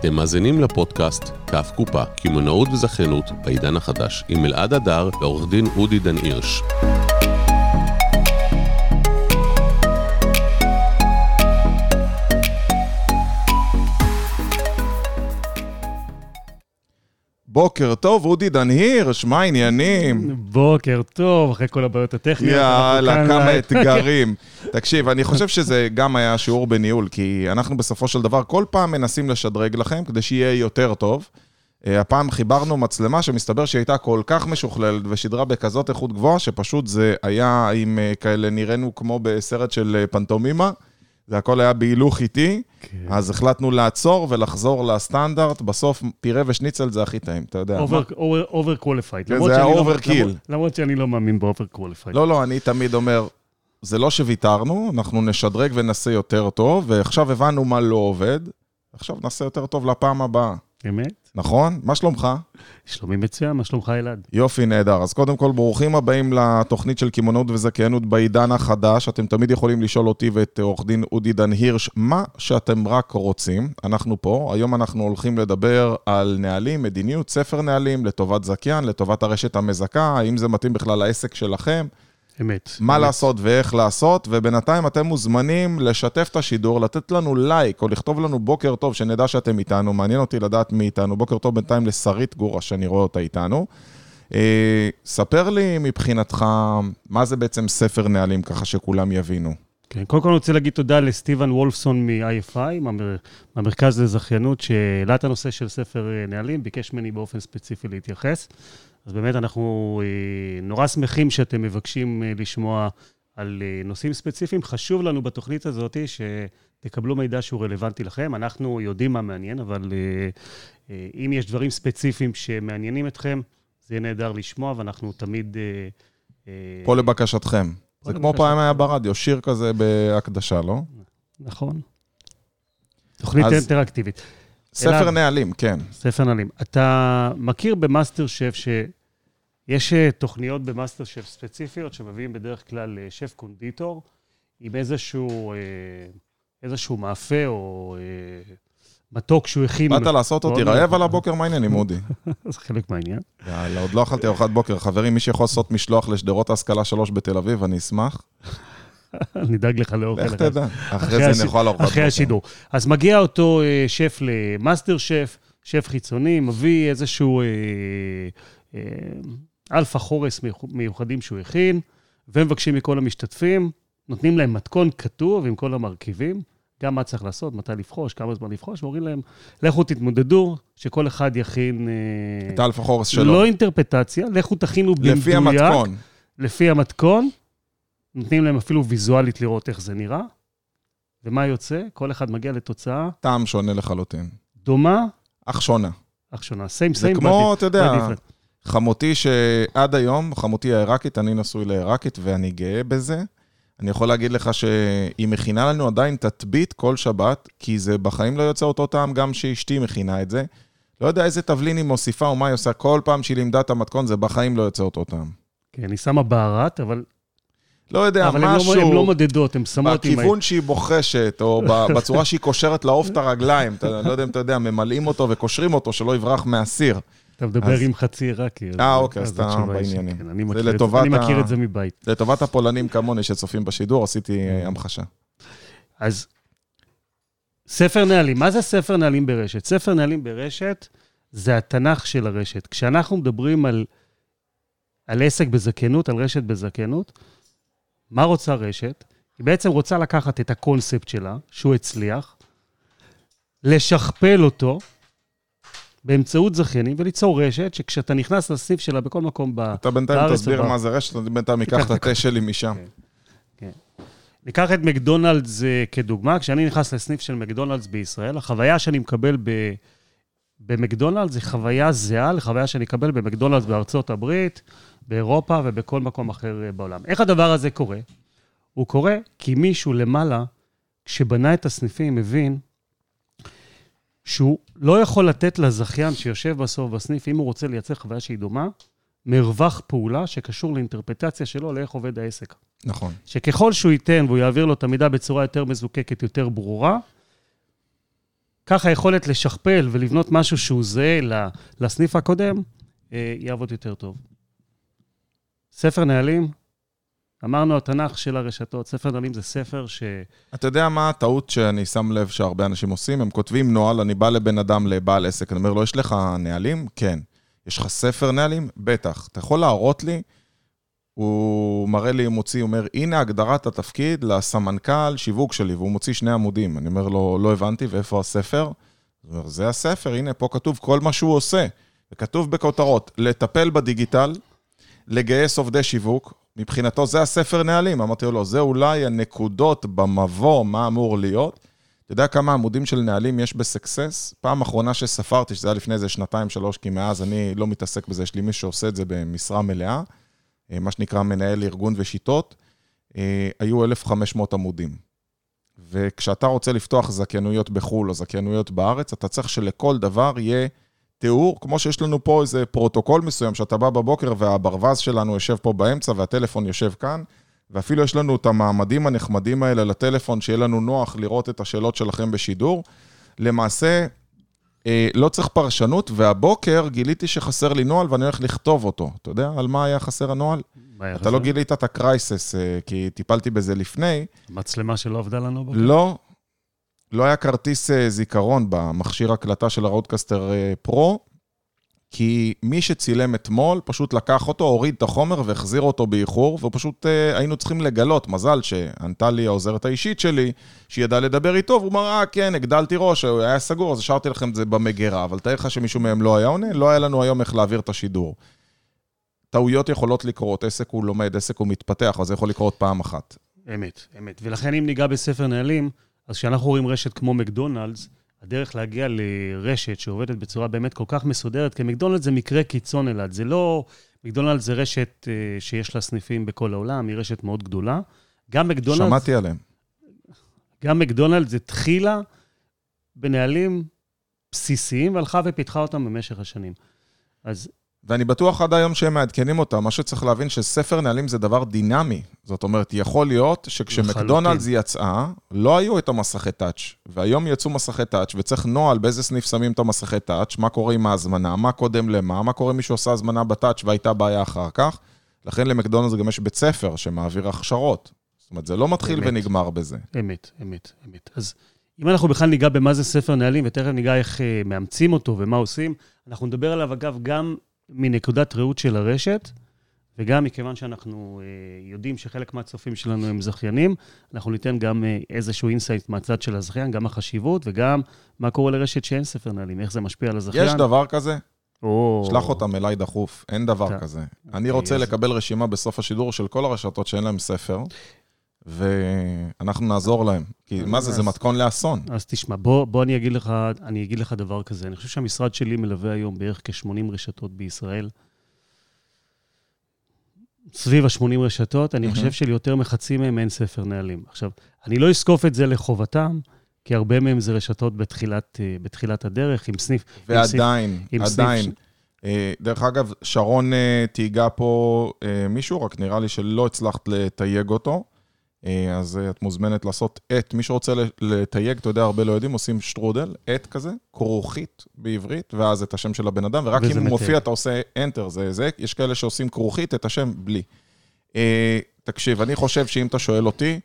אתם מאזינים לפודקאסט כף קופה, קמעונאות וזכיינות בעידן החדש, עם אלעד הדר ועורך דין אודי דן הירש. בוקר טוב, אודי דן הירש, מה העניינים? בוקר טוב, אחרי כל הבעיות הטכניות. יאללה, כמה אתגרים. תקשיב, אני חושב שזה גם היה שיעור בניהול, כי אנחנו בסופו של דבר כל פעם מנסים לשדרג לכם כדי שיהיה יותר טוב. אה, הפעם חיברנו מצלמה שמסתבר שהיא הייתה כל כך משוכללת ושידרה בכזאת איכות גבוהה, שפשוט זה היה עם אה, כאלה, נראינו כמו בסרט של אה, פנטומימה. זה הכל היה בהילוך איטי, כן. אז החלטנו לעצור ולחזור לסטנדרט. בסוף פירה ושניצל זה הכי טעים, אתה יודע. overqualified. כן, זה היה overkill. למרות שאני לא מאמין ב overqualified. לא, לא, אני תמיד אומר, זה לא שוויתרנו, אנחנו נשדרג ונעשה יותר טוב, ועכשיו הבנו מה לא עובד, עכשיו נעשה יותר טוב לפעם הבאה. אמת? נכון? מה שלומך? שלומי מצוין, מה שלומך אלעד? יופי, נהדר. אז קודם כל, ברוכים הבאים לתוכנית של קמעונאות וזכיינות בעידן החדש. אתם תמיד יכולים לשאול אותי ואת עורך דין אודי דן הירש מה שאתם רק רוצים. אנחנו פה. היום אנחנו הולכים לדבר על נהלים, מדיניות, ספר נהלים, לטובת זכיין, לטובת הרשת המזכה, האם זה מתאים בכלל לעסק שלכם. אמת. מה אמת. לעשות ואיך לעשות, ובינתיים אתם מוזמנים לשתף את השידור, לתת לנו לייק, או לכתוב לנו בוקר טוב, שנדע שאתם איתנו, מעניין אותי לדעת מי איתנו. בוקר טוב בינתיים לשרית גורה, שאני רואה אותה איתנו. אה, ספר לי מבחינתך, מה זה בעצם ספר נהלים, ככה שכולם יבינו. כן, קודם כל אני רוצה להגיד תודה לסטיבן וולפסון מ-IFI, מהמר- מהמרכז לזכיינות, שהעלה את הנושא של ספר אה, נהלים, ביקש ממני באופן ספציפי להתייחס. אז באמת אנחנו אה, נורא שמחים שאתם מבקשים אה, לשמוע על אה, נושאים ספציפיים. חשוב לנו בתוכנית הזאת שתקבלו מידע שהוא רלוונטי לכם. אנחנו יודעים מה מעניין, אבל אם יש דברים ספציפיים שמעניינים אתכם, זה יהיה נהדר לשמוע, ואנחנו תמיד... פה לבקשתכם. זה כמו. פעם היה ברדיו, שיר כזה בהקדשה, לא? נכון. תוכנית אז- אינטראקטיבית. ספר אלעד. נהלים, כן. ספר נהלים. אתה מכיר במאסטר שף שיש אה, תוכניות במאסטר שף ספציפיות שמביאים בדרך כלל אה, שף קונדיטור עם איזשהו, אה, איזשהו מאפה או מתוק שהוא הכין. באת לעשות אותי רעב נכון. על הבוקר, מה העניינים, אודי? זה חלק מהעניין. יאללה, עוד לא אכלתי ארוחת בוקר. חברים, מי שיכול לעשות משלוח לשדרות ההשכלה 3 בתל אביב, אני אשמח. נדאג לך לאוכל. אחד. תדע. אחרי זה נאכל ארוחת. אחרי השידור. אז מגיע אותו אה, שף למאסטר שף, שף חיצוני, מביא איזשהו אה, אה, אלפחורס מיוח- מיוחדים שהוא הכין, ומבקשים מכל המשתתפים, נותנים להם מתכון כתוב עם כל המרכיבים, גם מה צריך לעשות, מתי לבחוש, כמה זמן לבחוש, ואומרים להם, לכו תתמודדו, שכל אחד יכין... את האלפה חורס שלו. לא אינטרפטציה, לכו תכינו במדויק. לפי המתכון. לפי המתכון, נותנים להם אפילו ויזואלית לראות איך זה נראה, ומה יוצא? כל אחד מגיע לתוצאה טעם שונה לחלוטין. דומה, אך שונה. אך שונה. סיים זה סיים, כמו, אתה יודע, חמותי שעד היום, חמותי העיראקית, אני נשוי לעיראקית ואני גאה בזה. אני יכול להגיד לך שהיא מכינה לנו עדיין תטבית כל שבת, כי זה בחיים לא יוצא אותו טעם גם שאשתי מכינה את זה. לא יודע איזה תבלין היא מוסיפה או מה היא עושה, כל פעם שהיא לימדה את המתכון, זה בחיים לא יוצא אותו טעם. כן, היא שמה בהרת, אבל, לא יודע, אבל הן משהו... לא, הן לא מודדות, הן שמות עם... בכיוון שהיא בוחשת, או בצורה שהיא קושרת לעוף את הרגליים, אתה לא יודע אם אתה יודע, ממלאים אותו וקושרים אותו, שלא יברח מהסיר. אתה מדבר אז- עם חצי עיראקי. אה, אוקיי, אז אתה בעניינים. שכן, אני מכיר את אני מכיר את זה מבית. לטובת הפולנים כמוני שצופים בשידור, עשיתי אה, המחשה. אז ספר נהלים, מה זה ספר נהלים ברשת? ספר נהלים ברשת זה התנ"ך של הרשת. כשאנחנו מדברים על, על עסק בזכיינות, על רשת בזכיינות, מה רוצה רשת? היא בעצם רוצה לקחת את הקונספט שלה, שהוא הצליח, לשכפל אותו באמצעות זכיינים וליצור רשת שכשאתה נכנס לסניף שלה בכל מקום ב... אתה בינתיים בארץ תסביר מה זה רשת, אני בינתיים אקח את התה שלי משם. ניקח את מקדונלדס אה, כדוגמה, כשאני נכנס לסניף של מקדונלדס בישראל, החוויה שאני מקבל ב... במקדונלדס היא חוויה זהה לחוויה שאני אקבל במקדונלדס בארצות הברית, באירופה ובכל מקום אחר אה, בעולם. איך הדבר הזה קורה? הוא קורה כי מישהו למעלה, כשבנה את הסניפים, הבין שהוא לא יכול לתת לזכיין שיושב בסוף בסניף, אם הוא רוצה לייצר חוויה שהיא דומה, מרווח פעולה שקשור לאינטרפטציה שלו לאיך עובד העסק. נכון. שככל שהוא ייתן והוא יעביר לו את המידע בצורה יותר מזוקקת, יותר ברורה, ככה היכולת לשכפל ולבנות משהו שהוא זהה לסניף הקודם, אה, יעבוד יותר טוב. ספר נהלים, אמרנו התנ"ך של הרשתות, ספר נהלים זה ספר ש... אתה יודע מה הטעות שאני שם לב שהרבה אנשים עושים? הם כותבים נוהל, אני בא לבן אדם, לבעל עסק, אני אומר לו, יש לך נהלים? כן. יש לך ספר נהלים? בטח. אתה יכול להראות לי? הוא מראה לי, הוא מוציא, הוא אומר, הנה הגדרת התפקיד לסמנכ"ל שיווק שלי, והוא מוציא שני עמודים. אני אומר לו, לא הבנתי, ואיפה הספר? הוא אומר, זה הספר, הנה, פה כתוב כל מה שהוא עושה. וכתוב בכותרות, לטפל בדיגיטל, לגייס עובדי שיווק, מבחינתו זה הספר נהלים. אמרתי לו, זה אולי הנקודות במבוא, מה אמור להיות. אתה יודע כמה עמודים של נהלים יש בסקסס? פעם אחרונה שספרתי, שזה היה לפני איזה שנתיים, שלוש, כי מאז אני לא מתעסק בזה, יש לי מי שעושה את זה במשרה מלאה, אה, מה שנקרא מנהל ארגון ושיטות, אה, היו 1,500 עמודים. וכשאתה רוצה לפתוח זכיינויות בחו"ל או זכיינויות בארץ, אתה צריך שלכל דבר יהיה תיאור, כמו שיש לנו פה איזה פרוטוקול מסוים, שאתה בא בבוקר והברווז שלנו יושב פה באמצע והטלפון יושב כאן, ואפילו יש לנו את המעמדים הנחמדים האלה לטלפון, שיהיה לנו נוח לראות את השאלות שלכם בשידור. למעשה, אה, לא צריך פרשנות, והבוקר גיליתי שחסר לי נוהל ואני הולך לכתוב אותו. אתה יודע על מה היה חסר הנוהל? מה היה אתה חסר? לא גילית את ה crisis, אה, כי טיפלתי בזה לפני. מצלמה שלא עבדה לנו בבוקר? לא, לא היה כרטיס אה, זיכרון במכשיר הקלטה של ה RODECaster אה, Pro, כי מי שצילם אתמול פשוט לקח אותו, הוריד את החומר והחזיר אותו באיחור, ופשוט אה, היינו צריכים לגלות, מזל שענתה לי העוזרת האישית שלי, שהיא ידעה לדבר איתו, והוא אמר, אה, כן, הגדלתי ראש, היה סגור, אז השארתי לכם את זה במגירה, אבל תאר לך שמישהו מהם לא היה עונה, לא היה לנו היום איך להעביר את השידור. טעויות יכולות לקרות, עסק הוא לומד, עסק הוא מתפתח, אבל זה יכול לקרות פעם אחת. אמת, אמת. ולכן אם ניגע בספר נהלים, אז כשאנחנו רואים רשת כמו מקדונלדס, הדרך להגיע לרשת שעובדת בצורה באמת כל כך מסודרת, כי מקדונלדס זה מקרה קיצון אלעד. זה לא... מקדונלדס זה רשת אה, שיש לה סניפים בכל העולם, היא רשת מאוד גדולה. גם מקדונלדס... שמעתי עליהם. גם מקדונלדס התחילה בנהלים בסיסיים והלכה ופיתחה אותם במשך השנים. אז ואני בטוח עד היום שהם מעדכנים אותם. מה שצריך להבין שספר נהלים זה דבר דינמי. זאת אומרת, יכול להיות שכשמקדונלדס יצאה, לא היו את המסכי טאץ', והיום יצאו מסכי טאץ', וצריך נוהל באיזה סניף שמים את המסכי טאץ', מה קורה עם ההזמנה, מה קודם למה, מה קורה אם מישהו עושה הזמנה בטאץ' והייתה בעיה אחר כך. לכן למקדונלדס גם יש בית ספר שמעביר הכשרות. זאת אומרת, זה לא מתחיל אמת. ונגמר בזה. אמת, אמת, אמת. אז אם אנחנו בכלל ניגע במה זה ספר נהלים, ותכף ניגע איך אה, מאמצים אותו ומה עושים, אנחנו נדבר עליו, אגב, גם מנקודת ראות של הרשת, וגם מכיוון שאנחנו אה, יודעים שחלק מהצופים שלנו הם זכיינים, אנחנו ניתן גם אה, איזשהו insight מהצד של הזכיין, גם החשיבות, וגם מה קורה לרשת שאין ספר נהלים, איך זה משפיע על הזכיין. יש דבר כזה? או... שלח אותם אליי דחוף, אין דבר אתה- כזה. אוקיי, אני רוצה לקבל רשימה בסוף השידור של כל הרשתות שאין להם ספר, ואנחנו נעזור להם. כי מה זה, זה אז- מתכון לאסון. אז תשמע, בוא, בוא אני, אגיד לך, אני אגיד לך דבר כזה. אני חושב שהמשרד שלי מלווה היום בערך כ-80 רשתות בישראל. סביב ה-80 רשתות, אני. חושב שליותר מחצי מהם אין ספר נהלים. עכשיו, אני לא אזקוף את זה לחובתם, כי הרבה מהם זה רשתות בתחילת, אה, בתחילת הדרך, עם סניף. עם סניף- ועדיין, עם סניף עדיין. ש- אה, דרך אגב, שרון אה, תהיגה פה מישהו, רק נראה לי שלא הצלחת לתייג אותו. אה, אז אה, את מוזמנת לעשות את, מי שרוצה לתייג, אתה יודע, הרבה לא יודעים, עושים שטרודל, את כזה, כרוכית בעברית, ואז את השם של הבן אדם, ורק אם הוא מתייג. מופיע, אתה עושה enter, זה זה, יש כאלה שעושים כרוכית, את השם בלי. אה, תקשיב, אני חושב שאם אתה שואל אותי,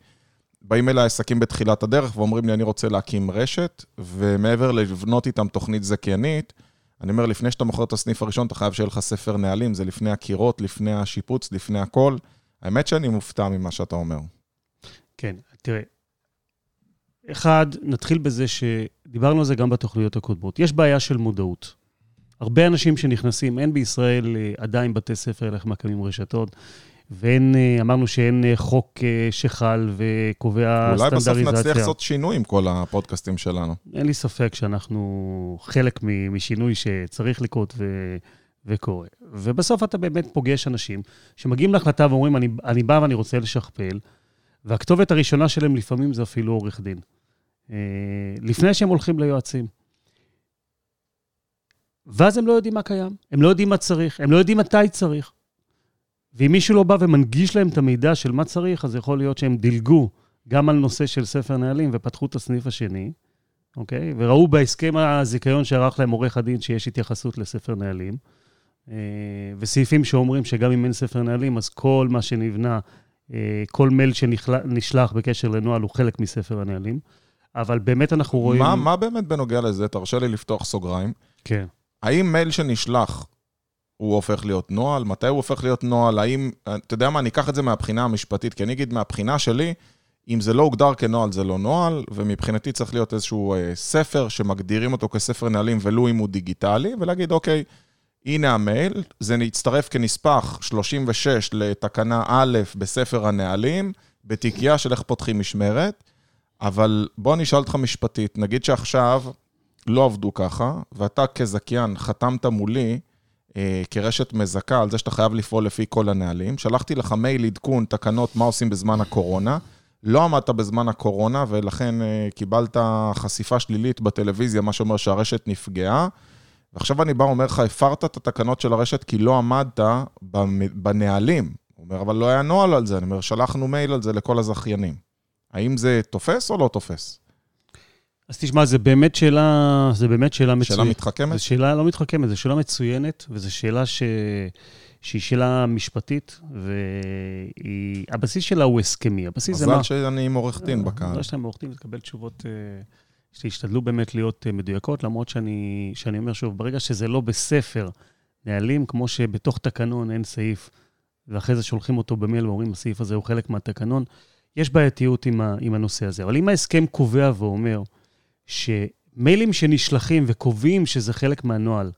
באים אליי עסקים בתחילת הדרך ואומרים לי, אני רוצה להקים רשת, ומעבר לבנות איתם תוכנית זכיינית, אני אומר, לפני שאתה מוכר את הסניף הראשון, אתה חייב שיהיה לך ספר נהלים, זה לפני הקירות, לפני השיפוץ, לפני הכל. האמת שאני מופתע ממה שאתה אומר. כן, תראה. אחד, נתחיל בזה שדיברנו על זה גם בתוכניות הקודמות. יש בעיה של מודעות. הרבה אנשים שנכנסים, אין בישראל אה, עדיין בתי ספר איך מקימים רשתות, ואין, אה, אמרנו שאין אה, חוק שחל וקובע אולי בסוף נצליח. לעשות שינוי עם כל הפודקאסטים שלנו. אין לי ספק שאנחנו חלק משינוי שצריך לקרות ו... וקורה. ובסוף אתה באמת פוגש אנשים שמגיעים להחלטה ואומרים, אני, אני בא ואני רוצה לשכפל, והכתובת הראשונה שלהם לפעמים זה אפילו עורך דין. אה, לפני שהם הולכים ליועצים. ואז הם לא יודעים מה קיים, הם לא יודעים מה צריך, הם לא יודעים מתי צריך. ואם מישהו לא בא ומנגיש להם את המידע של מה צריך, אז יכול להיות שהם דילגו גם על נושא של ספר נהלים ופתחו את הסניף השני, אוקיי? וראו בהסכם הזיכיון שערך להם עורך הדין שיש התייחסות לספר נהלים. אה, וסעיפים שאומרים שגם אם אין ספר נהלים, אז כל מה שנבנה, כל מייל שנשלח בקשר לנוהל הוא חלק מספר הנהלים. אבל באמת אנחנו רואים... מה, מה באמת בנוגע לזה? תרשה לי לפתוח סוגריים. כן. האם מייל שנשלח הוא הופך להיות נוהל? מתי הוא הופך להיות נוהל? האם, אתה יודע מה, אני אקח את זה מהבחינה המשפטית, כי אני אגיד מהבחינה שלי, אם זה לא הוגדר כנוהל, זה לא נוהל, ומבחינתי צריך להיות איזשהו אה, ספר שמגדירים אותו כספר נהלים, ולו אם הוא דיגיטלי, ולהגיד, אוקיי, הנה המייל, זה יצטרף כנספח 36 לתקנה א' בספר הנהלים, בתיקייה של איך פותחים משמרת, אבל בוא אני אשאל אותך משפטית, נגיד שעכשיו לא עבדו ככה, ואתה כזכיין חתמת מולי אה, כרשת מזכה על זה שאתה חייב לפעול לפי כל הנהלים, שלחתי לך מייל עדכון תקנות מה עושים בזמן הקורונה, לא עמדת בזמן הקורונה, ולכן אה, קיבלת חשיפה שלילית בטלוויזיה, מה שאומר שהרשת נפגעה. ועכשיו אני בא ואומר לך, הפרת את התקנות של הרשת כי לא עמדת בנהלים. הוא אומר, אבל לא היה נוהל על זה. אני אומר, שלחנו מייל על זה לכל הזכיינים. האם זה תופס או לא תופס? אז תשמע, זו באמת שאלה, זו באמת שאלה מצוינת. שאלה מתחכמת? זו שאלה לא מתחכמת, זו שאלה מצוינת, וזו שאלה ש... שהיא שאלה משפטית, והבסיס שלה הוא הסכמי. הבסיס זה מה... מזל שאני עם עורך דין בקהל. מזל שאתה עם עורך דין ותקבל תשובות שישתדלו באמת להיות אה, מדויקות, למרות שאני, שאני אומר שוב, ברגע שזה לא בספר נהלים, כמו שבתוך תקנון אין סעיף, ואחרי זה שולחים אותו במייל ואומרים, הסעיף הזה הוא חלק מהתקנון, יש בעייתיות עם, ה, עם הנושא הזה. אבל אם ההסכם קובע ואומר שמיילים שנשלחים וקובעים שזה חלק מהנוהל,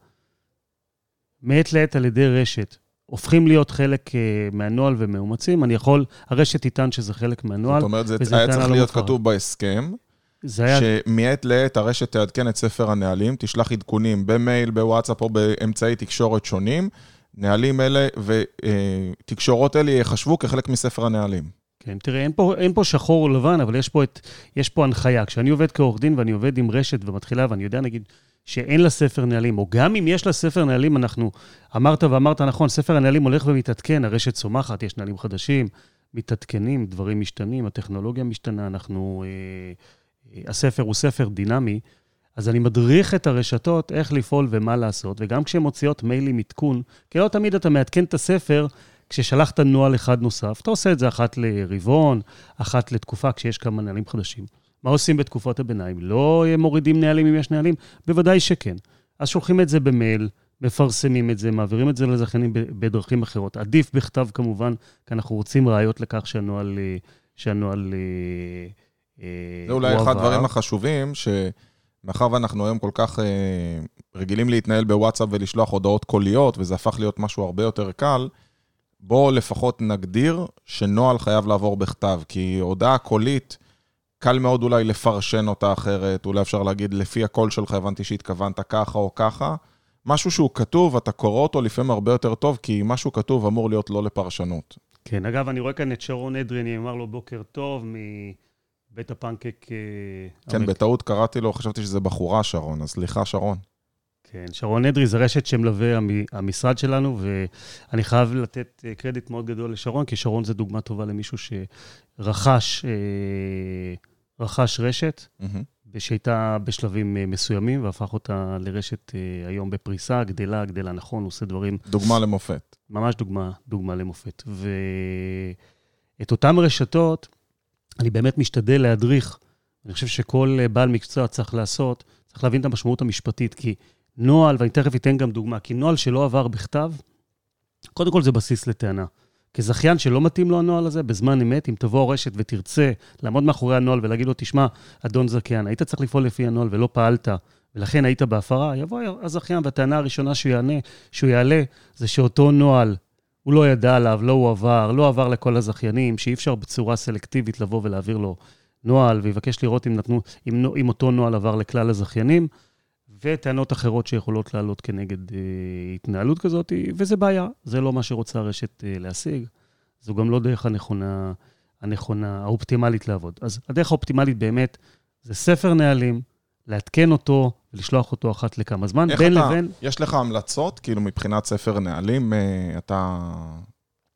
מעת לעת על ידי רשת, הופכים להיות חלק uh, מהנוהל ומאומצים, אני יכול, הרשת תטען שזה חלק מהנוהל. זאת אומרת, זה היה צריך להיות. כתוב בהסכם, היה... שמעת לעת הרשת תעדכן את ספר הנהלים, תשלח עדכונים במייל, בוואטסאפ או באמצעי תקשורת שונים. נהלים אלה ותקשורות אלה ייחשבו כחלק מספר הנהלים. כן, תראה, אין פה, אין פה שחור או לבן, אבל יש פה, את, יש פה הנחיה. כשאני עובד כעורך דין ואני עובד עם רשת ומתחילה, ואני יודע, נגיד, שאין לה ספר נהלים, או גם אם יש לה ספר נהלים, אנחנו, אמרת ואמרת נכון, ספר הנהלים הולך ומתעדכן, הרשת צומחת, יש נהלים חדשים, מתעדכנים, דברים משתנים, הטכנולוגיה משתנה, אנחנו... אה, אה, הספר הוא ספר דינמי, אז אני מדריך את הרשתות איך לפעול ומה לעשות, וגם כשהן מוציאות מיילים עדכון, כי לא תמיד אתה מעדכן את הספר כששלחת נוהל אחד נוסף, אתה עושה את זה אחת לרבעון, אחת לתקופה, כשיש כמה נהלים חדשים. מה עושים בתקופות הביניים? לא מורידים נהלים אם יש נהלים? בוודאי שכן. אז שולחים את זה במייל, מפרסמים את זה, מעבירים את זה לזכיינים בדרכים אחרות. עדיף בכתב כמובן, כי אנחנו רוצים ראיות לכך שהנוהל, אה, שהנוהל אה, זה אולי אחד הדברים החשובים, שמאחר ואנחנו היום כל כך אה, רגילים להתנהל בוואטסאפ ולשלוח הודעות קוליות, וזה הפך להיות משהו הרבה יותר קל, בואו לפחות נגדיר שנוהל חייב לעבור בכתב, כי הודעה קולית, קל מאוד אולי לפרשן אותה אחרת, אולי אפשר להגיד, לפי הקול שלך הבנתי שהתכוונת ככה או ככה. משהו שהוא כתוב, אתה קורא אותו לפעמים הרבה יותר טוב, כי משהו כתוב אמור להיות לא לפרשנות. כן, אגב, אני רואה כאן את שרון אדרי, אני אומר לו בוקר טוב מבית הפנקק... אה, כן. בטעות קראתי לו, חשבתי שזה בחורה, שרון, אז סליחה, שרון. כן, שרון אדרי זה רשת שמלווה המשרד שלנו, ואני חייב לתת אה, קרדיט מאוד גדול לשרון, כי שרון זה דוגמה טובה למישהו שרכש אה, רכש רשת, mm-hmm. שהייתה בשלבים מסוימים, והפך אותה לרשת היום בפריסה, גדלה, גדלה נכון, עושה דברים... דוגמה למופת. ממש דוגמה, דוגמה למופת. ואת אותן רשתות, אני באמת משתדל להדריך. אני חושב שכל בעל מקצוע צריך לעשות, צריך להבין את המשמעות המשפטית, כי נוהל, ואני תכף אתן גם דוגמה, כי נוהל שלא עבר בכתב, קודם כל זה בסיס לטענה. כזכיין שלא מתאים לו הנוהל הזה, בזמן אמת, אם תבוא הרשת ותרצה לעמוד מאחורי הנוהל ולהגיד לו, תשמע, אדון זכיין, היית צריך לפעול לפי הנוהל ולא פעלת, ולכן היית בהפרה, יבוא הזכיין, והטענה הראשונה שהוא יענה, שהוא יעלה, זה שאותו נוהל, הוא לא ידע עליו, לא הועבר, לא עבר לכל הזכיינים, שאי אפשר בצורה סלקטיבית לבוא ולהעביר לו נוהל, ויבקש לראות אם, נתנו, אם, אם אותו נוהל עבר לכלל הזכיינים. וטענות אחרות שיכולות לעלות כנגד אה, התנהלות כזאת, וזה בעיה, זה לא מה שרוצה הרשת אה, להשיג. זו גם לא דרך הנכונה, הנכונה, האופטימלית לעבוד. אז הדרך האופטימלית באמת זה ספר נהלים, לעדכן אותו ולשלוח אותו אחת לכמה זמן, בין אתה, לבין... יש לך המלצות, כאילו מבחינת ספר נהלים, אה, אתה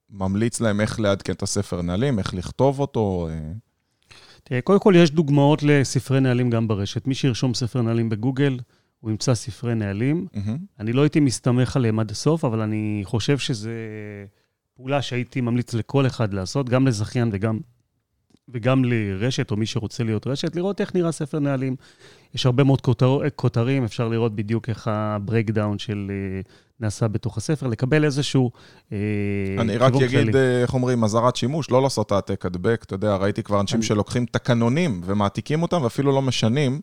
ממליץ להם איך לעדכן את הספר נהלים, איך לכתוב אותו? אה... תראה, קודם כל יש דוגמאות לספרי נהלים גם ברשת. מי שירשום ספר נהלים בגוגל, הוא ימצא ספרי נהלים. מהמם. אני לא הייתי מסתמך עליהם עד הסוף, אבל אני חושב שזו פעולה שהייתי ממליץ לכל אחד לעשות, גם לזכיין וגם, וגם לרשת, או מי שרוצה להיות רשת, לראות איך נראה ספר נהלים. יש הרבה מאוד כותר, כותרים, אפשר לראות בדיוק איך ה breakdown של אה, נעשה בתוך הספר, לקבל איזשהו אה, אני רק אגיד. אה, איך אומרים, אזהרת שימוש, לא לעשות העתק הדבק. אתה יודע, ראיתי כבר אנשים אני- שלוקחים תקנונים ומעתיקים אותם ואפילו לא משנים.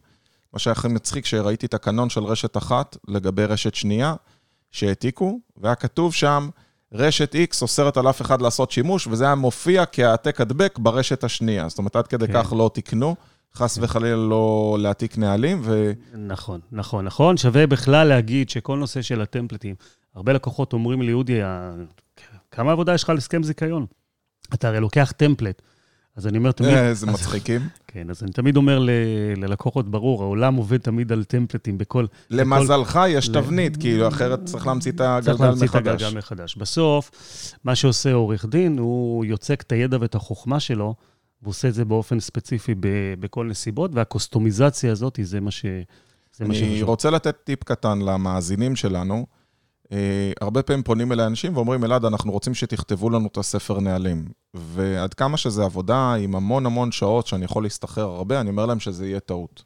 מה שהיה הכי מצחיק, שראיתי תקנון של רשת אחת לגבי רשת שנייה, שהעתיקו, והיה כתוב שם, רשת X אוסרת על אף אחד לעשות שימוש, וזה היה מופיע כהעתק הדבק ברשת השנייה. זאת אומרת, עד כדי כך. כן לא תיקנו, חס וחלילה לא להעתיק נהלים, ו... נכון, נכון, נכון. שווה בכלל להגיד שכל נושא של הטמפלטים, הרבה לקוחות אומרים לי, אודי, ה- כמה עבודה יש לך על הסכם זיכיון? אתה הרי לוקח טמפלט. אז אני אומר תמיד... איזה אז- מצחיקים. כן, אז אני תמיד אומר ללקוחות, ברור, העולם עובד תמיד על טמפלטים בכל... למזלך יש תבנית, כאילו, אחרת צריך להמציא את צריך הגלגל להמציא את מחדש. הגלגל מחדש. בסוף, מה שעושה עורך דין, הוא יוצק את הידע ואת החוכמה שלו, והוא עושה את זה באופן ספציפי בכל נסיבות, והקוסטומיזציה הזאת, זה מה ש... אני. רוצה לתת טיפ קטן למאזינים שלנו. אה, הרבה פעמים פונים אליי אנשים ואומרים, אלעד, אנחנו רוצים שתכתבו לנו את הספר נהלים. ועד כמה שזה עבודה עם המון המון שעות שאני יכול להסתחרר הרבה, אני אומר להם שזה יהיה טעות.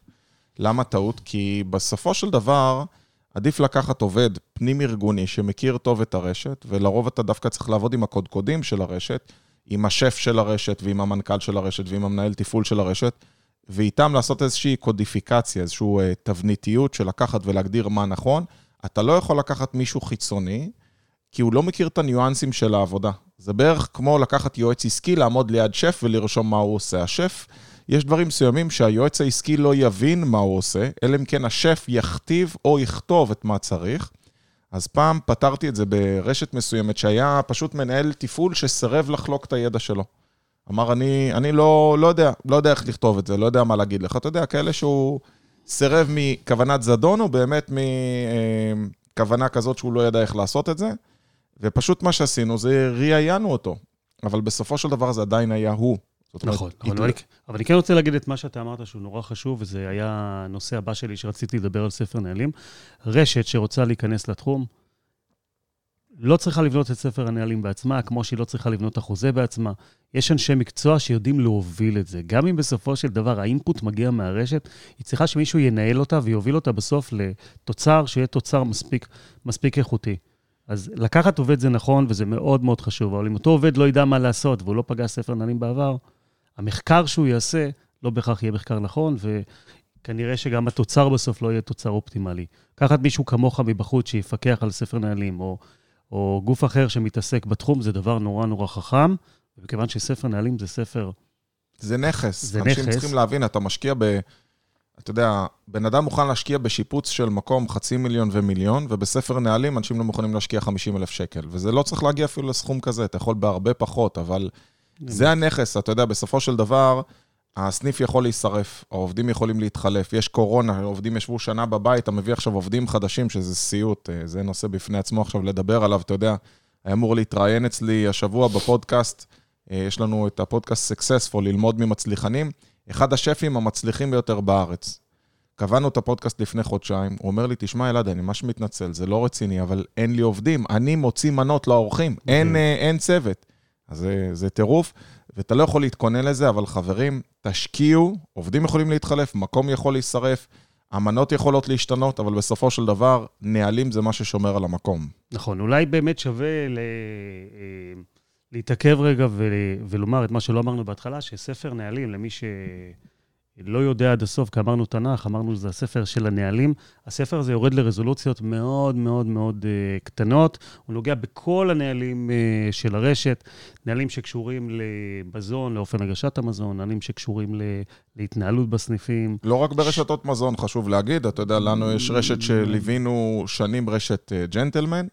למה טעות? כי בסופו של דבר, עדיף לקחת עובד פנים-ארגוני שמכיר טוב את הרשת, ולרוב אתה דווקא צריך לעבוד עם הקודקודים של הרשת, עם השף של הרשת ועם המנכ"ל של הרשת ועם המנהל תפעול של הרשת, ואיתם לעשות איזושהי קודיפיקציה, איזושהי אה, תבניתיות של לקחת ולהגדיר מה נכון. אתה לא יכול לקחת מישהו חיצוני, כי הוא לא מכיר את הניואנסים של העבודה. זה בערך כמו לקחת יועץ עסקי, לעמוד ליד שף ולרשום מה הוא עושה. השף, יש דברים מסוימים שהיועץ העסקי לא יבין מה הוא עושה, אלא אם כן השף יכתיב או יכתוב את מה צריך. אז פעם פתרתי את זה ברשת מסוימת, שהיה פשוט מנהל תפעול שסירב לחלוק את הידע שלו. אמר, אני, אני לא, לא יודע, לא יודע איך לכתוב את זה, לא יודע מה להגיד לך. אתה יודע, כאלה שהוא סירב מכוונת זדון, או באמת מכוונה כזאת שהוא לא ידע איך לעשות את זה. ופשוט מה שעשינו זה ראיינו אותו. אבל בסופו של דבר זה עדיין היה הוא. זאת אומרת, נכון. התל- אבל אני- אבל אני כן רוצה להגיד את מה שאתה אמרת, שהוא נורא חשוב, וזה היה הנושא הבא שלי שרציתי לדבר על ספר נהלים. רשת שרוצה להיכנס לתחום, לא צריכה לבנות את ספר הנהלים בעצמה, כמו שהיא לא צריכה לבנות את החוזה בעצמה. יש אנשי מקצוע שיודעים להוביל את זה. גם אם בסופו של דבר האינפוט מגיע מהרשת, היא צריכה שמישהו ינהל אותה ויוביל אותה בסוף לתוצר, שיהיה תוצר מספיק, מספיק איכותי. אז לקחת עובד זה נכון, וזה מאוד מאוד חשוב, אבל אם אותו עובד לא ידע מה לעשות והוא לא פגש ספר נהלים בעבר, המחקר שהוא יעשה לא בהכרח יהיה מחקר נכון, וכנראה שגם התוצר בסוף לא יהיה תוצר אופטימלי. לקחת מישהו כמוך מבחוץ שיפקח על ספר נהלים, או, או גוף אחר שמתעסק בתחום, זה דבר נורא נורא חכם, ומכיוון שספר נהלים זה ספר... זה נכס. זה אנשים נכס. צריכים להבין, אתה משקיע ב... אתה יודע, בן אדם מוכן להשקיע בשיפוץ של מקום חצי מיליון ומיליון, ובספר נהלים אנשים לא מוכנים להשקיע 50 אלף שקל. וזה לא צריך להגיע אפילו לסכום כזה, אתה יכול בהרבה פחות, אבל זה הנכס, אתה יודע, בסופו של דבר, הסניף יכול להישרף, העובדים יכולים להתחלף, יש קורונה, העובדים ישבו שנה בבית, אתה מביא עכשיו עובדים חדשים, שזה סיוט, אה, זה נושא בפני עצמו עכשיו לדבר עליו, אתה יודע, היה אמור להתראיין אצלי השבוע בפודקאסט, אה, יש לנו את הפודקאסט Successful, ללמוד ממצליחנים, אחד השפים המצליחים ביותר בארץ. קבענו את הפודקאסט לפני חודשיים, הוא אומר לי, תשמע, אלעד, אני ממש מתנצל, זה לא רציני, אבל אין לי עובדים, אני מוציא מנות לאורחים, אין, אה, אין צוות. אז זה, זה טירוף, ואתה לא יכול להתכונן לזה, אבל חברים, תשקיעו, עובדים יכולים להתחלף, מקום יכול להישרף, אמנות יכולות להשתנות, אבל בסופו של דבר, נהלים זה מה ששומר על המקום. נכון, אולי באמת שווה ל... אה, להתעכב רגע ול... ולומר את מה שלא אמרנו בהתחלה, שספר נהלים, למי שלא יודע עד הסוף, כי אמרנו תנ"ך, אמרנו זה הספר של הנהלים, הספר הזה יורד לרזולוציות מאוד מאוד מאוד uh, קטנות, הוא נוגע בכל הנהלים uh, של הרשת, נהלים שקשורים למזון, לאופן הגשת המזון, נהלים שקשורים ל... להתנהלות בסניפים. לא רק ברשתות מזון, חשוב להגיד, אתה יודע, לנו יש רשת שליווינו שנים, רשת אה, ג'נטלמן,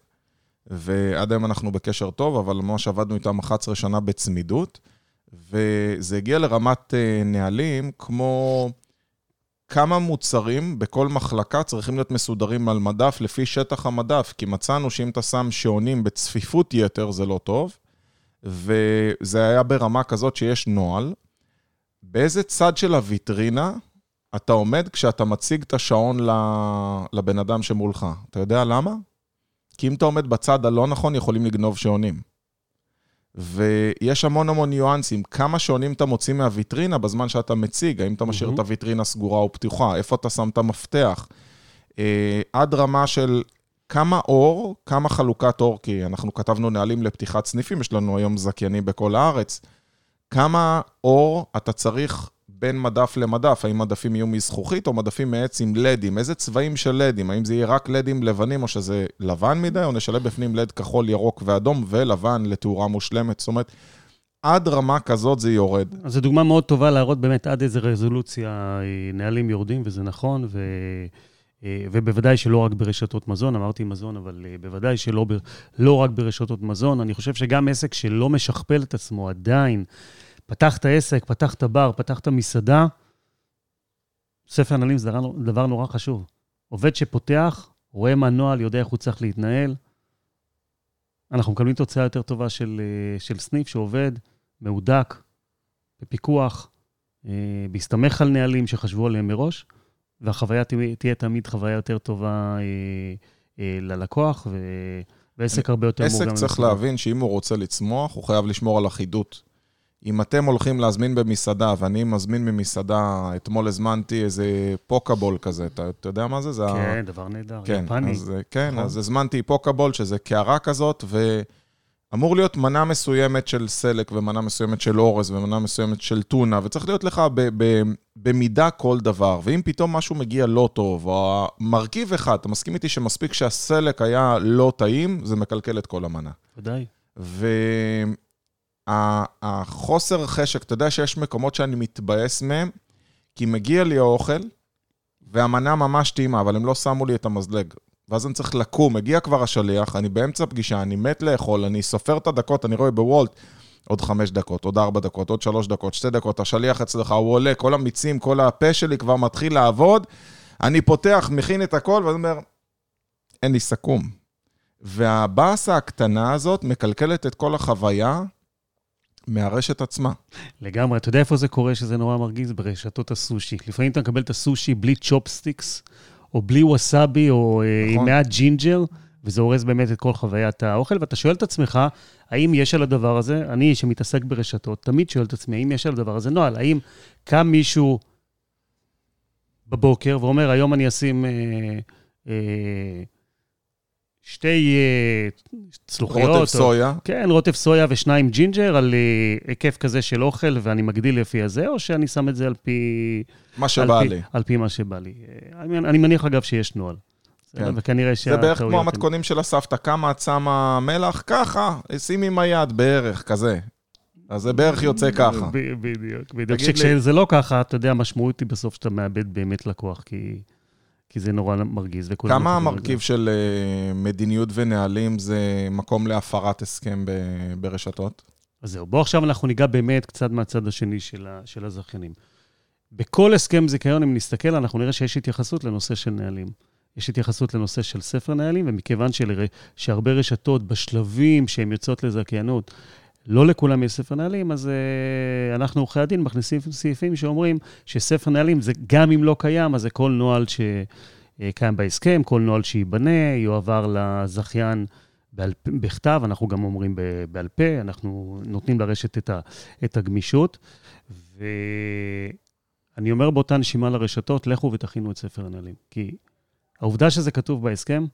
ועד היום אנחנו בקשר טוב, אבל ממש עבדנו איתם 11 שנה בצמידות, וזה הגיע לרמת אה, נהלים כמו כמה מוצרים בכל מחלקה צריכים להיות מסודרים על מדף לפי שטח המדף, כי מצאנו שאם אתה שם שעונים בצפיפות יתר זה לא טוב, וזה היה ברמה כזאת שיש נוהל. באיזה צד של הוויטרינה אתה עומד כשאתה מציג את השעון לבן אדם שמולך. אתה יודע למה? כי אם אתה עומד בצד הלא נכון, יכולים לגנוב שעונים. ויש המון המון ניואנסים, כמה שעונים אתה מוציא מהוויטרינה בזמן שאתה מציג, האם אתה משאיר mm-hmm. את הוויטרינה סגורה או פתוחה, איפה אתה שם את המפתח, אה, עד רמה של כמה אור, כמה חלוקת אור, כי אנחנו כתבנו נהלים לפתיחת סניפים, יש לנו היום זכיינים בכל הארץ, כמה אור אתה צריך בין מדף למדף, האם מדפים יהיו מזכוכית או מדפים מעץ עם לדים, איזה צבעים של לדים, האם זה יהיה רק לדים לבנים או שזה לבן מדי, או נשלב בפנים לד כחול, ירוק ואדום ולבן לתאורה מושלמת, זאת אומרת, עד רמה כזאת זה יורד. אז זו דוגמה מאוד טובה להראות באמת עד איזה רזולוציה אה, נהלים יורדים, וזה נכון, ו... אה, ובוודאי שלא רק ברשתות מזון, אמרתי מזון, אבל אה, בוודאי שלא. לא רק ברשתות מזון. אני חושב שגם עסק שלא משכפל את עצמו עדיין, פתח את העסק, פתח את הבר, פתח את המסעדה, ספר נהלים זה דבר, דבר נורא חשוב. עובד שפותח, רואה מה נוהל, יודע איך הוא צריך להתנהל. אנחנו מקבלים תוצאה יותר טובה של, אה, של סניף שעובד, מהודק, בפיקוח, אה, בהסתמך על נהלים שחשבו עליהם מראש, והחוויה תהיה תמיד חוויה יותר טובה אה, ללקוח, ועסק הרבה יותר מורגן. עסק צריך להבין שאם הוא רוצה לצמוח, הוא חייב לשמור על אחידות. אם אתם הולכים להזמין במסעדה, ואני מזמין במסעדה, אתמול הזמנתי איזה פוקבול כזה, אתה, אתה יודע מה זה? זה כן, ה... דבר נהדר, כן, יפני. אז, כן, נכון. אז הזמנתי פוקבול, שזה קערה כזאת, ואמור להיות מנה מסוימת של סלק, ומנה מסוימת של אורז, ומנה מסוימת של טונה, וצריך להיות לך ב, ב, במידה כל דבר. ואם פתאום משהו מגיע לא טוב, או מרכיב אחד, אתה מסכים איתי שמספיק שהסלק היה לא טעים, זה מקלקל את כל המנה. ודאי. ו... החוסר חשק, אתה יודע שיש מקומות שאני מתבאס מהם, כי מגיע לי האוכל, והמנה ממש טעימה, אבל הם לא שמו לי את המזלג. ואז אני צריך לקום, מגיע כבר השליח, אני באמצע פגישה, אני מת לאכול, אני סופר את הדקות, אני רואה בוולט, עוד חמש דקות, עוד ארבע דקות, עוד שלוש דקות, שתי דקות, השליח אצלך, הוא עולה, כל המיצים, כל הפה שלי כבר מתחיל לעבוד, אני פותח, מכין את הכל, ואני אומר, אין לי סכו"ם. והבאסה הקטנה הזאת מקלקלת את כל החוויה מהרשת עצמה. לגמרי. אתה יודע איפה זה קורה שזה נורא מרגיז? ברשתות הסושי. לפעמים אתה מקבל את הסושי בלי צ'ופסטיקס, או בלי ווסאבי, או אה, נכון. עם מעט ג'ינג'ר, וזה הורס באמת את כל חוויית האוכל, ואתה שואל את עצמך, האם יש על הדבר הזה, אני שמתעסק ברשתות, תמיד שואל את עצמי, האם יש על הדבר הזה נוהל? האם קם מישהו בבוקר ואומר, היום אני אשים... אה, אה, שתי uh, צלוחיות. רוטב סויה. כן, רוטב סויה ושניים ג'ינג'ר על uh, היקף כזה של אוכל, ואני מגדיל לפי הזה, או שאני שם את זה על פי... מה שבא על לי. פי, על פי מה שבא לי. Uh, אני, אני מניח, אגב, שיש נוהל. כן. וכנראה שה... זה בערך כמו המתכונים של הסבתא, כמה את שמה מלח? ככה, שים עם היד, בערך, כזה. אז זה בערך יוצא ככה. בדיוק, בדיוק. כשזה לא ככה, אתה יודע, המשמעות היא בסוף שאתה מאבד באמת לקוח, כי... כי זה נורא מרגיז. כמה המרכיב של uh, מדיניות ונהלים זה מקום להפרת הסכם ברשתות? אז זהו, בואו עכשיו אנחנו ניגע באמת קצת מהצד השני של, ה- של הזכיינים. בכל הסכם זיכיון, אם נסתכל, אנחנו נראה שיש התייחסות לנושא של נהלים. יש התייחסות לנושא של ספר נהלים, ומכיוון של... שהרבה רשתות בשלבים שהן יוצאות לזכיינות, לא לכולם יש ספר נהלים, אז uh, אנחנו, עורכי הדין, מכניסים סעיפים שאומרים שספר נהלים זה גם אם לא קיים, אז זה כל נוהל שקיים בהסכם, כל נוהל שייבנה, יועבר לזכיין בעל, בכתב, אנחנו גם אומרים בעל פה, אנחנו נותנים לרשת את, ה, את הגמישות. ואני אומר באותה נשימה לרשתות, לכו ותכינו את ספר הנהלים. כי העובדה שזה כתוב בהסכם,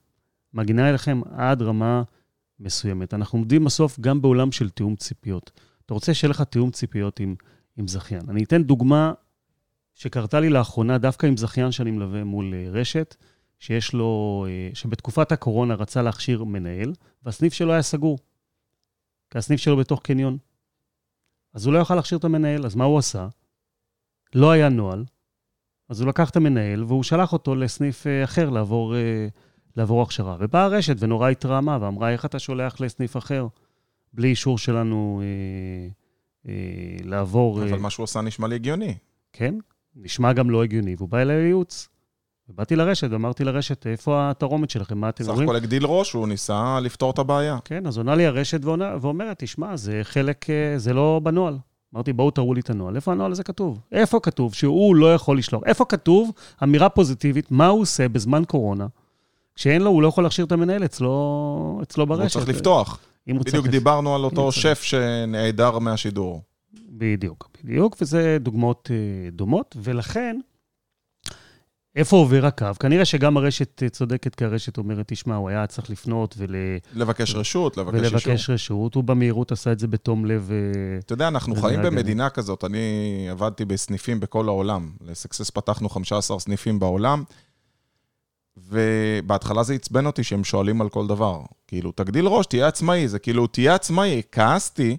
מגינה אליכם עד רמה מסוימת. אנחנו עומדים בסוף גם בעולם של תיאום ציפיות. אתה רוצה שיהיה לך תיאום ציפיות עם, עם זכיין. אני אתן דוגמה שקרתה לי לאחרונה, דווקא עם זכיין שאני מלווה מול אה, רשת, שיש לו, אה, שבתקופת הקורונה רצה להכשיר מנהל, והסניף שלו היה סגור. כי הסניף שלו בתוך קניון. אז הוא לא יוכל להכשיר את המנהל, אז מה הוא עשה? לא היה נוהל, אז הוא לקח את המנהל והוא שלח אותו לסניף אה, אחר לעבור לעבור הכשרה. ובאה הרשת ונורא התרעמה ואמרה, איך אתה שולח לסניף אחר בלי אישור שלנו אה, אה, לעבור... אבל אה... מה שהוא עושה נשמע לי הגיוני. כן, נשמע גם לא הגיוני, והוא בא אליי לייעוץ. ובאתי לרשת ואמרתי לרשת, איפה התרומת שלכם? מה אתם אומרים? סך הכל הגדיל ראש, הוא ניסה לפתור את הבעיה. כן, אז עונה לי הרשת ועונה, ואומרת, תשמע, זה חלק, אה, זה לא בנוהל. אמרתי, בואו תראו לי את הנוהל. איפה הנוהל הזה כתוב? איפה כתוב שהוא לא יכול לשלוח? איפה כתוב אמירה פוזיטיבית, מה הוא עושה בזמן קורונה? כשאין לו, הוא לא יכול להכשיר את המנהל אצלו, אצלו ברשת. הוא צריך לפתוח. אם הוא בדיוק צריך... דיברנו על אותו. שף שנעדר מהשידור. בדיוק, בדיוק, וזה דוגמאות אה, דומות, ולכן, איפה עובר הקו? כנראה שגם הרשת אה, צודקת, כי הרשת אומרת, תשמע, הוא היה צריך לפנות ול... לבקש רשות, לבקש אישור. ולבקש רשות, הוא במהירות עשה את זה בתום לב. אה, אתה יודע, אנחנו חיים במדינה כזאת. אני עבדתי בסניפים בכל העולם. לסקסס פתחנו 15 סניפים בעולם, ובהתחלה זה עצבן אותי שהם שואלים על כל דבר. כאילו, תגדיל ראש, תהיה עצמאי. זה כאילו, תהיה עצמאי. כעסתי,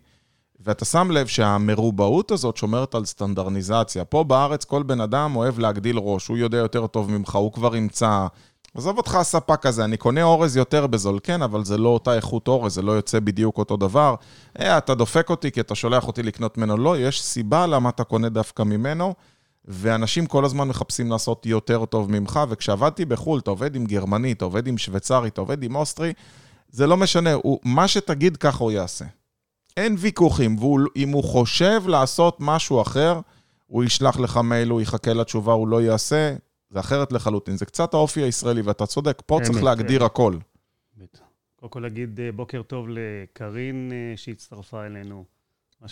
ואתה שם לב שהמרובעות הזאת שומרת על סטנדרניזציה. פה בארץ כל בן אדם אוהב להגדיל ראש, הוא יודע יותר טוב ממך, הוא כבר ימצא... עזוב אותך הספק הזה, אני קונה אורז יותר בזול, כן, אבל זה לא אותה איכות אורז, זה לא יוצא בדיוק אותו דבר. אה, אתה דופק אותי כי אתה שולח אותי לקנות ממנו. לא, יש סיבה למה אתה קונה דווקא ממנו, ואנשים כל הזמן מחפשים לעשות יותר טוב ממך, וכשעבדתי בחו"ל, אתה עובד עם גרמני, אתה עובד עם שוויצרי, אתה עובד עם אוסטרי, זה לא משנה, הוא, מה שתגיד ככה הוא יעשה. אין ויכוחים, ואם הוא חושב לעשות משהו אחר, הוא ישלח לך מייל, הוא יחכה לתשובה, הוא לא יעשה, זה אחרת לחלוטין. זה קצת האופי הישראלי, ואתה צודק, פה צריך להגדיר הכל. באמת. קודם כל להגיד אה, בוקר טוב לקארין אה, שהצטרפה אלינו.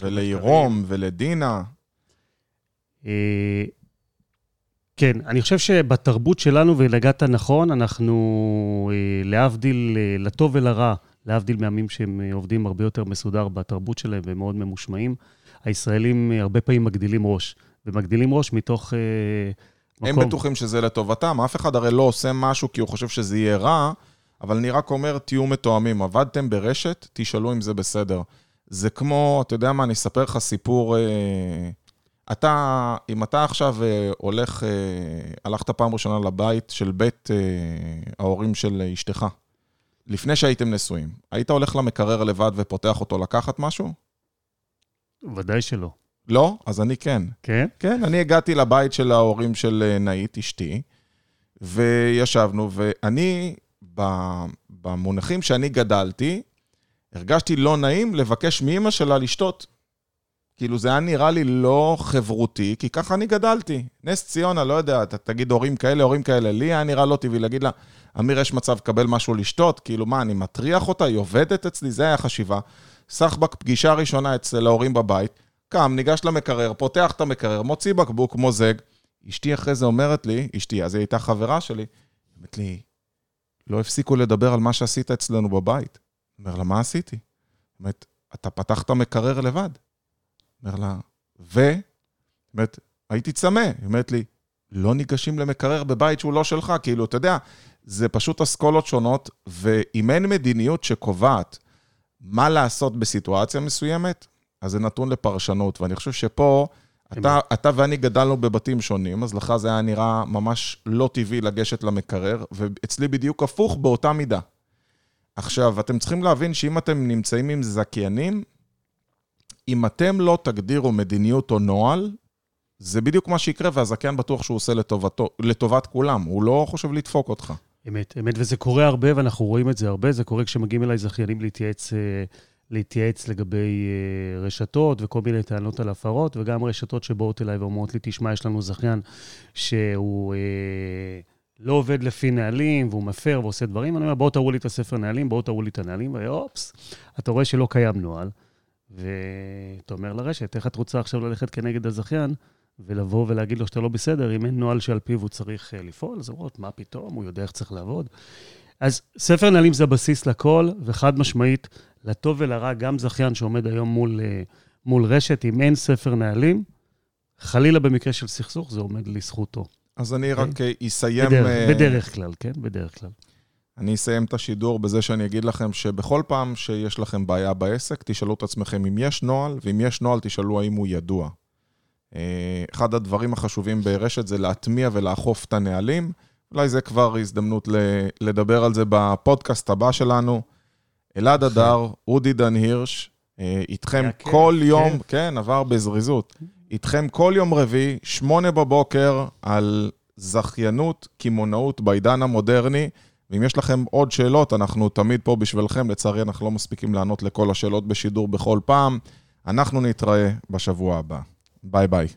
ולירום, ולדינה. אה, כן, אני חושב שבתרבות שלנו, ונגעת נכון, אנחנו, אה, להבדיל, אה, לטוב ולרע, להבדיל מעמים שהם עובדים הרבה יותר מסודר בתרבות שלהם ומאוד ממושמעים, הישראלים הרבה פעמים מגדילים ראש, ומגדילים ראש מתוך אה, הם מקום. בטוחים שזה לטובתם, אף אחד הרי לא עושה משהו כי הוא חושב שזה יהיה רע, אבל אני רק אומר, תהיו מתואמים. עבדתם ברשת, תשאלו אם זה בסדר. זה כמו, אתה יודע מה, אני אספר לך סיפור... אה, אתה, אם אתה עכשיו אה, הולך, אה, הלכת פעם ראשונה לבית של בית אה, ההורים של אשתך, לפני שהייתם נשואים, היית הולך למקרר לבד ופותח אותו לקחת משהו? ודאי שלא. לא? אז אני כן. כן? כן, אני הגעתי לבית של ההורים של נאית, אשתי, וישבנו, ואני, במונחים שאני גדלתי, הרגשתי לא נעים לבקש מאימא שלה לשתות. כאילו, זה היה נראה לי לא חברותי, כי ככה אני גדלתי. נס ציונה, לא יודע, אתה תגיד הורים כאלה, הורים כאלה. לי היה נראה לא טבעי להגיד לה, אמיר, יש מצב לקבל משהו לשתות? כאילו, מה, אני מטריח אותה? היא עובדת אצלי? זה היה חשיבה. סחבק, פגישה ראשונה אצל ההורים בבית, קם, ניגש למקרר, פותח את המקרר, מוציא בקבוק, מוזג. אשתי אחרי זה אומרת לי, אשתי, אז היא הייתה חברה שלי, אומרת לי, לא הפסיקו לדבר על מה שעשית אצלנו בבית. אומר לה, מה עשיתי? אומרת, אתה פתחת מקרר לבד. אומר לה, ו? אומרת, הייתי צמא. היא אומרת לי, לא ניגשים למקרר בבית שהוא לא שלך, כאילו, אתה יודע, זה פשוט אסכולות שונות, ואם אין מדיניות שקובעת מה לעשות בסיטואציה מסוימת, אז זה נתון לפרשנות, ואני חושב שפה, אתה, אתה ואני גדלנו בבתים שונים, אז לך זה היה נראה ממש לא טבעי לגשת למקרר, ואצלי בדיוק הפוך באותה מידה. עכשיו, אתם צריכים להבין שאם אתם נמצאים עם זכיינים, אם אתם לא תגדירו מדיניות או נוהל, זה בדיוק מה שיקרה, והזכיין בטוח שהוא עושה לטובתו, לטובת כולם, הוא לא חושב לדפוק אותך. אמת, אמת, וזה קורה הרבה, ואנחנו רואים את זה הרבה. זה קורה כשמגיעים אליי זכיינים להתייעץ, אה, להתייעץ לגבי אה, רשתות וכל מיני טענות על הפרות, וגם רשתות שבאות אליי ואומרות לי, תשמע, יש לנו זכיין שהוא אה, לא עובד לפי נהלים, והוא מפר ועושה דברים. אני אומר, בואו תראו לי את הספר נהלים, בואו תראו לי את הנהלים, ואופס, אתה רואה שלא קיים נוהל. ואתה אומר לרשת, איך את רוצה עכשיו ללכת כנגד הזכיין? ולבוא ולהגיד לו שאתה לא בסדר, אם אין נוהל שעל פיו הוא צריך אה, לפעול, אז אומרות, מה פתאום, הוא יודע איך צריך לעבוד. אז ספר נהלים זה הבסיס לכל, וחד משמעית, לטוב ולרע, גם זכיין שעומד היום מול, אה, מול רשת, אם אין ספר נהלים, חלילה במקרה של סכסוך, זה עומד לזכותו. אז אני רק אה, אסיים... בדרך, אה, בדרך כלל, כן? בדרך כלל. אני אסיים את השידור בזה שאני אגיד לכם שבכל פעם שיש לכם בעיה בעסק, תשאלו את עצמכם אם יש נוהל, ואם יש נוהל, תשאלו האם הוא ידוע. אה, אחד הדברים החשובים ברשת זה להטמיע ולאכוף את הנהלים. אולי זה כבר הזדמנות לדבר על זה בפודקאסט הבא שלנו. אלעד הדר, אודי דן הירש, אה, איתכם כיף, כל יום, כן. כן, עבר בזריזות. איתכם כל יום רביעי, שמונה בבוקר, על זכיינות, קמעונאות בעידן המודרני. ואם יש לכם עוד שאלות, אנחנו תמיד פה בשבילכם. לצערי, אנחנו לא מספיקים לענות לכל השאלות בשידור בכל פעם. אנחנו נתראה בשבוע הבא. ביי ביי.